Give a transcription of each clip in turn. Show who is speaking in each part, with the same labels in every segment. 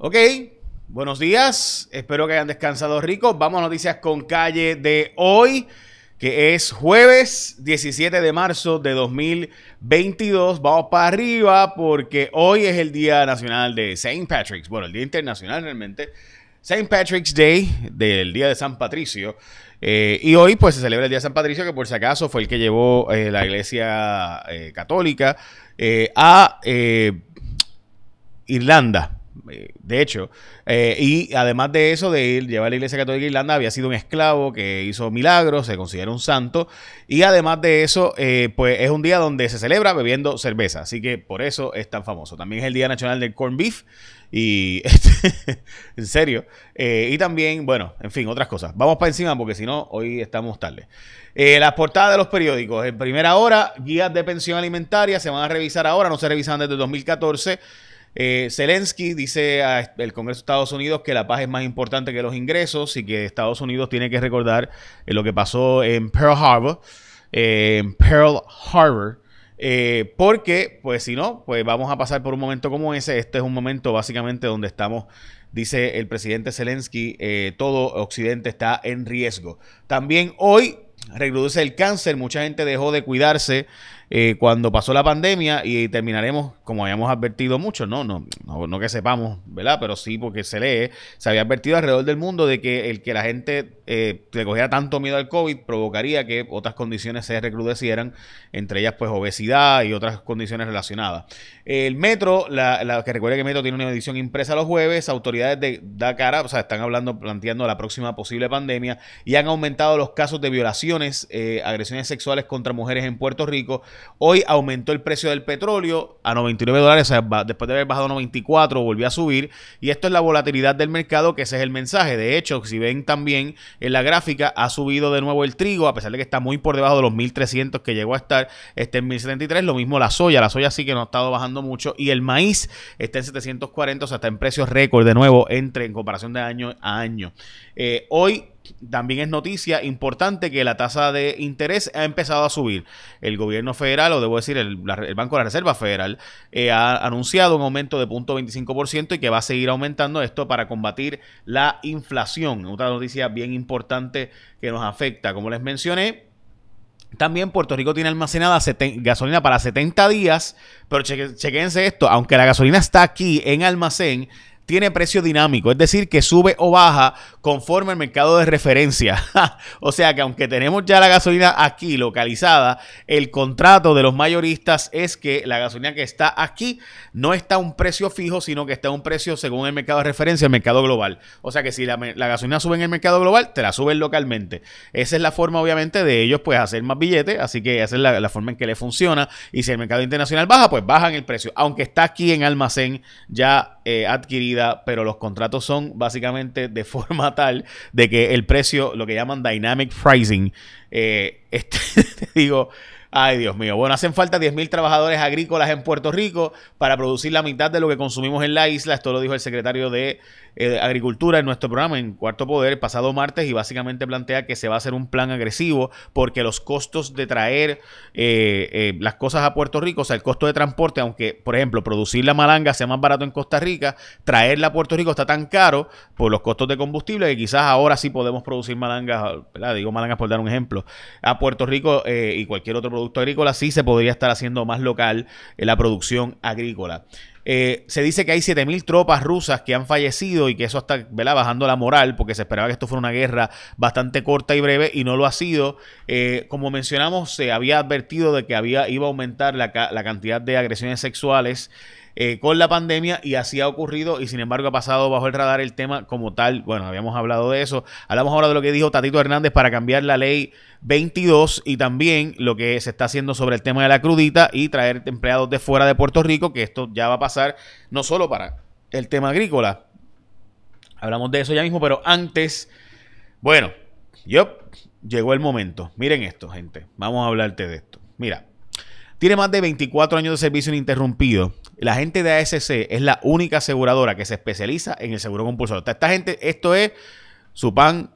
Speaker 1: Ok, buenos días. Espero que hayan descansado ricos. Vamos a noticias con calle de hoy, que es jueves 17 de marzo de 2022. Vamos para arriba porque hoy es el Día Nacional de St. Patrick's. Bueno, el Día Internacional realmente. St. Patrick's Day, del Día de San Patricio. Eh, y hoy pues se celebra el Día de San Patricio, que por si acaso fue el que llevó eh, la Iglesia eh, Católica a Irlanda. De hecho, y además de eso, de ir, llevar a la Iglesia Católica de Irlanda, había sido un esclavo que hizo milagros, se considera un santo. Y además de eso, pues es un día donde se celebra bebiendo cerveza. Así que por eso es tan famoso. También es el Día Nacional del Corn Beef. Y este, en serio. Eh, y también, bueno, en fin, otras cosas. Vamos para encima porque si no, hoy estamos tarde. Eh, las portadas de los periódicos. En primera hora, guías de pensión alimentaria se van a revisar ahora, no se revisan desde 2014. Eh, Zelensky dice al Congreso de Estados Unidos que la paz es más importante que los ingresos y que Estados Unidos tiene que recordar lo que pasó en Pearl Harbor. en Pearl Harbor eh, porque, pues si no, pues vamos a pasar por un momento como ese. Este es un momento básicamente donde estamos, dice el presidente Zelensky, eh, todo Occidente está en riesgo. También hoy reduce el cáncer, mucha gente dejó de cuidarse eh, cuando pasó la pandemia y terminaremos, como habíamos advertido mucho, ¿no? No, no, que sepamos, ¿verdad? Pero sí porque se lee, se había advertido alrededor del mundo de que el que la gente eh, le cogiera tanto miedo al COVID provocaría que otras condiciones se recrudecieran, entre ellas pues obesidad y otras condiciones relacionadas. El Metro, la, que recuerde que Metro tiene una edición impresa los jueves, autoridades de Dakar, o sea, están hablando, planteando la próxima posible pandemia y han aumentado los casos de violaciones, eh, agresiones sexuales contra mujeres en Puerto Rico Hoy aumentó el precio del petróleo a 99 dólares, después de haber bajado a 94, volvió a subir. Y esto es la volatilidad del mercado, que ese es el mensaje. De hecho, si ven también en la gráfica, ha subido de nuevo el trigo, a pesar de que está muy por debajo de los 1300 que llegó a estar, está en 1073. Lo mismo la soya, la soya sí que no ha estado bajando mucho. Y el maíz está en 740, o sea, está en precios récord de nuevo entre en comparación de año a año. Eh, hoy también es noticia importante que la tasa de interés ha empezado a subir. El gobierno federal, o debo decir, el, Banco de la Reserva Federal, eh, ha anunciado un aumento de 0.25% y que va a seguir aumentando esto para combatir la inflación. Otra noticia bien importante que nos afecta, como les mencioné. También Puerto Rico tiene almacenada gasolina para 70 días, pero chequense esto, aunque la gasolina está aquí en almacén, tiene precio dinámico, es decir, que sube o baja conforme al mercado de referencia. o sea que aunque tenemos ya la gasolina aquí localizada, el contrato de los mayoristas es que la gasolina que está aquí no está a un precio fijo, sino que está a un precio según el mercado de referencia, el mercado global. O sea que si la, gasolina sube en el mercado global, te la suben localmente. Esa es la forma, obviamente, de ellos pues hacer más billetes, así que esa es la, forma en que le funciona. Y si el mercado internacional baja, pues bajan el precio, aunque está aquí en almacén ya eh, adquirido pero los contratos son básicamente de forma tal de que el precio, lo que llaman dynamic pricing, eh, este, digo, Ay, Dios mío. Bueno, hacen falta 10.000 trabajadores agrícolas en Puerto Rico para producir la mitad de lo que consumimos en la isla. Esto lo dijo el secretario de eh, Agricultura en nuestro programa en Cuarto Poder el pasado martes y básicamente plantea que se va a hacer un plan agresivo porque los costos de traer eh, eh, las cosas a Puerto Rico, o sea, el costo de transporte, aunque, por ejemplo, producir la malanga sea más barato en Costa Rica, traerla a Puerto Rico está tan caro por los costos de combustible que quizás ahora sí podemos producir malangas, digo malangas por dar un ejemplo, a Puerto Rico y cualquier otro producto agrícola sí se podría estar haciendo más local la producción agrícola. Eh, se dice que hay 7.000 tropas rusas que han fallecido y que eso está bajando la moral porque se esperaba que esto fuera una guerra bastante corta y breve y no lo ha sido. Eh, como mencionamos, se había advertido de que había, iba a aumentar la, la cantidad de agresiones sexuales eh, con la pandemia y así ha ocurrido y sin embargo ha pasado bajo el radar el tema como tal. Bueno, habíamos hablado de eso. Hablamos ahora de lo que dijo Tatito Hernández para cambiar la ley 22 y también lo que se está haciendo sobre el tema de la crudita y traer empleados de fuera de Puerto Rico, que esto ya va a pasar no solo para el tema agrícola. Hablamos de eso ya mismo, pero antes, bueno, yo llegó el momento. Miren esto, gente. Vamos a hablarte de esto. Mira, tiene más de 24 años de servicio ininterrumpido la gente de ASC es la única aseguradora que se especializa en el seguro compulsorio. Esta gente, esto es su pan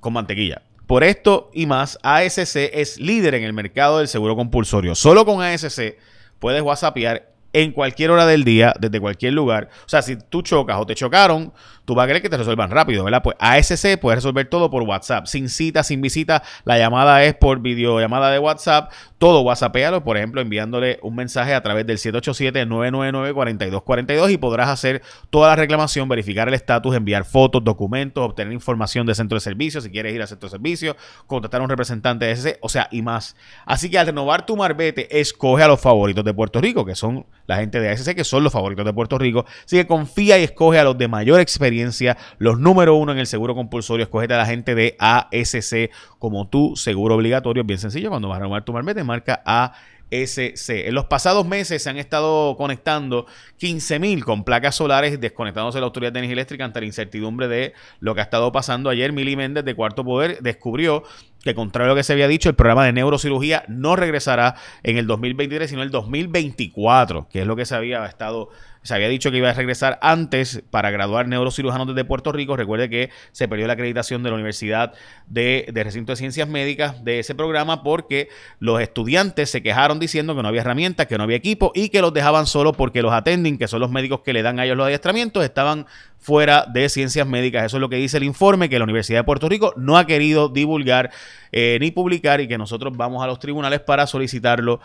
Speaker 1: con mantequilla. Por esto y más, ASC es líder en el mercado del seguro compulsorio. Solo con ASC puedes whatsappear en cualquier hora del día, desde cualquier lugar. O sea, si tú chocas o te chocaron, tú vas a querer que te resuelvan rápido, ¿verdad? Pues ASC puede resolver todo por WhatsApp, sin cita, sin visita. La llamada es por videollamada de WhatsApp. Todo WhatsAppéalo, por ejemplo, enviándole un mensaje a través del 787-999-4242 y podrás hacer toda la reclamación, verificar el estatus, enviar fotos, documentos, obtener información de centro de servicio, si quieres ir a centro de servicio, contratar a un representante de ASC, o sea, y más. Así que al renovar tu marbete, escoge a los favoritos de Puerto Rico, que son la gente de ASC, que son los favoritos de Puerto Rico. Así que confía y escoge a los de mayor experiencia, los número uno en el seguro compulsorio. Escoge a la gente de ASC como tu seguro obligatorio. Bien sencillo, cuando vas a renovar tu marbete, marca ASC. En los pasados meses se han estado conectando 15.000 con placas solares desconectándose de la Autoridad de Energía Eléctrica ante la incertidumbre de lo que ha estado pasando. Ayer Mili Méndez de Cuarto Poder descubrió que contrario a lo que se había dicho, el programa de neurocirugía no regresará en el 2023, sino en el 2024, que es lo que se había estado se había dicho que iba a regresar antes para graduar neurocirujanos desde Puerto Rico. Recuerde que se perdió la acreditación de la Universidad de, Recinto de Ciencias Médicas de ese programa porque los estudiantes se quejaron diciendo que no había herramientas, que no había equipo y que los dejaban solo porque los attending, que son los médicos que le dan a ellos los adiestramientos, estaban fuera de ciencias médicas. Eso es lo que dice el informe, que la Universidad de Puerto Rico no ha querido divulgar eh, ni publicar y que nosotros vamos a los tribunales para solicitarlo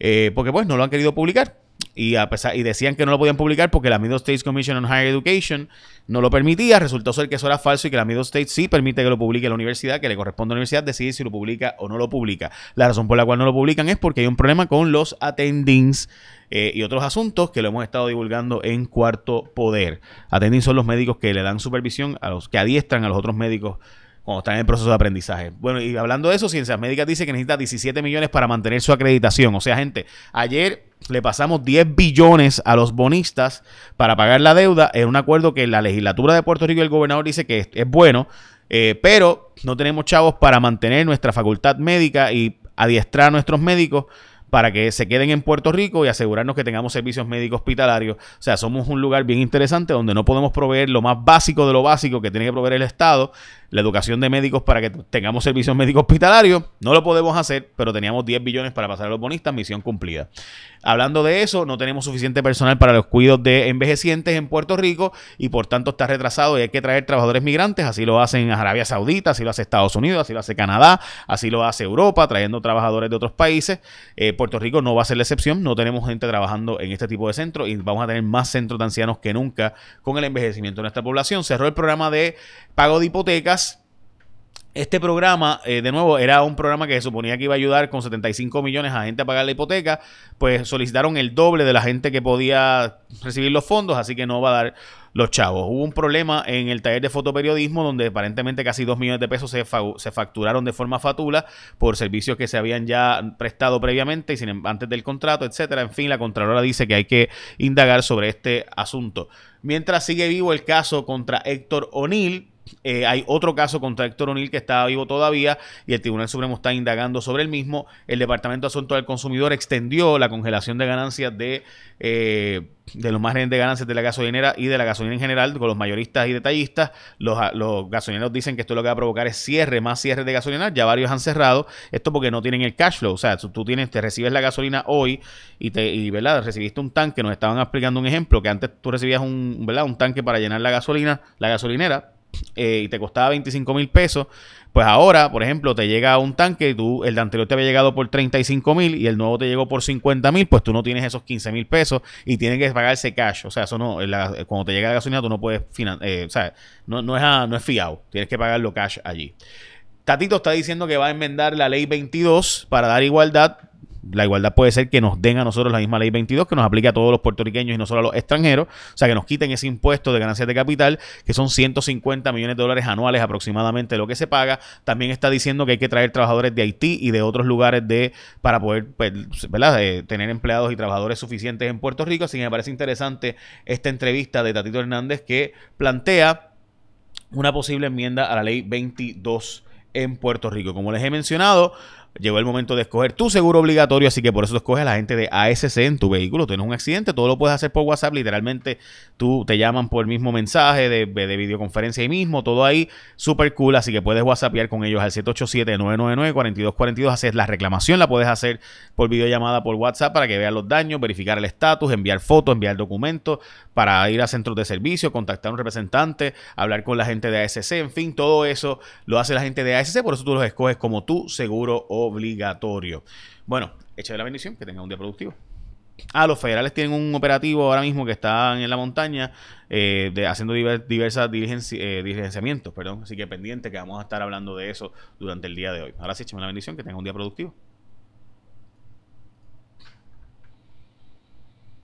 Speaker 1: eh, porque pues no lo han querido publicar y a pesar y decían que no lo podían publicar porque la Middle States Commission on Higher Education no lo permitía, resultó ser que eso era falso y que la Middle States sí permite que lo publique la universidad, que le corresponde a la universidad decidir si lo publica o no lo publica. La razón por la cual no lo publican es porque hay un problema con los attendings eh, y otros asuntos que lo hemos estado divulgando en Cuarto Poder. Attendings son los médicos que le dan supervisión a los que adiestran a los otros médicos cuando están en el proceso de aprendizaje. Bueno, y hablando de eso, Ciencias Médicas dice que necesita 17 millones para mantener su acreditación. O sea, gente, ayer le pasamos 10 billones a los bonistas para pagar la deuda en un acuerdo que la legislatura de Puerto Rico y el gobernador dice que es, bueno, eh, pero no tenemos chavos para mantener nuestra facultad médica y adiestrar a nuestros médicos para que se queden en Puerto Rico y asegurarnos que tengamos servicios médicos hospitalarios. O sea, somos un lugar bien interesante donde no podemos proveer lo más básico de lo básico que tiene que proveer el Estado la educación de médicos para que tengamos servicios médicos hospitalarios. No lo podemos hacer, pero teníamos 10 billones para pasar a los bonistas, misión cumplida. Hablando de eso, no tenemos suficiente personal para los cuidados de envejecientes en Puerto Rico y por tanto está retrasado y hay que traer trabajadores migrantes. Así lo hacen Arabia Saudita, así lo hace Estados Unidos, así lo hace Canadá, así lo hace Europa, trayendo trabajadores de otros países. Eh, Puerto Rico no va a ser la excepción, no tenemos gente trabajando en este tipo de centros y vamos a tener más centros de ancianos que nunca con el envejecimiento de nuestra población. Cerró el programa de pago de hipotecas este programa, eh, de nuevo, era un programa que se suponía que iba a ayudar con 75 millones a gente a pagar la hipoteca, pues solicitaron el doble de la gente que podía recibir los fondos, así que no va a dar los chavos. Hubo un problema en el taller de fotoperiodismo donde aparentemente casi 2 millones de pesos se, se facturaron de forma fatula por servicios que se habían ya prestado previamente y sin, em, antes del contrato, etcétera. En fin, la Contralora dice que hay que indagar sobre este asunto. Mientras sigue vivo el caso contra Héctor O'Neill, eh, hay otro caso contra Héctor O'Neill que está vivo todavía y el Tribunal Supremo está indagando sobre el mismo. El Departamento de Asuntos del Consumidor extendió la congelación de ganancias de, eh, de los márgenes de ganancias de la gasolinera y de la gasolina en general con los mayoristas y detallistas. Los, los gasolineros dicen que esto lo que va a provocar es cierre, más cierre de gasolina. Ya varios han cerrado. Esto porque no tienen el cash flow. O sea, tú, tienes, te recibes la gasolina hoy y te y, ¿verdad? recibiste un tanque. Nos estaban explicando un ejemplo que antes tú recibías un, ¿verdad? un tanque para llenar la gasolina, la gasolinera eh, y te costaba 25 mil pesos, pues ahora, por ejemplo, te llega un tanque, tú, el de anterior te había llegado por 35 mil y el nuevo te llegó por 50 mil, pues tú no tienes esos 15 mil pesos y tienes que pagarse cash. O sea, eso no, cuando te llega la gasolina tú no puedes, eh, o sea, no, no, es no es fiado, tienes que pagarlo cash allí. Tatito está diciendo que va a enmendar la ley 22 para dar igualdad la igualdad puede ser que nos den a nosotros la misma ley 22 que nos aplique a todos los puertorriqueños y no solo a los extranjeros. O sea, que nos quiten ese impuesto de ganancias de capital, que son 150 millones de dólares anuales aproximadamente lo que se paga. También está diciendo que hay que traer trabajadores de Haití y de otros lugares de para poder pues, eh, tener empleados y trabajadores suficientes en Puerto Rico. Así que me parece interesante esta entrevista de Tatito Hernández que plantea una posible enmienda a la ley 22 en Puerto Rico. Como les he mencionado, llegó el momento de escoger tu seguro obligatorio, así que por eso escoges a la gente de ASC en tu vehículo. Tienes un accidente, todo lo puedes hacer por WhatsApp, literalmente tú te llaman por el mismo mensaje de, de videoconferencia ahí mismo, todo ahí, súper cool, así que puedes WhatsAppear con ellos al 787-999-4242, hacer la reclamación, la puedes hacer por videollamada por WhatsApp para que veas los daños, verificar el estatus, enviar fotos, enviar documentos, para ir a centros de servicio, contactar a un representante, hablar con la gente de ASC, en fin, todo eso lo hace la gente de ASC, por eso tú los escoges como tu seguro obligatorio. Bueno, echa de la bendición, que tenga un día productivo. Ah, los federales tienen un operativo ahora mismo que están en la montaña eh, de, haciendo diversas eh, diligenciamientos, perdón. Así que pendiente que vamos a estar hablando de eso durante el día de hoy. Ahora sí, échame la bendición, que tenga un día productivo.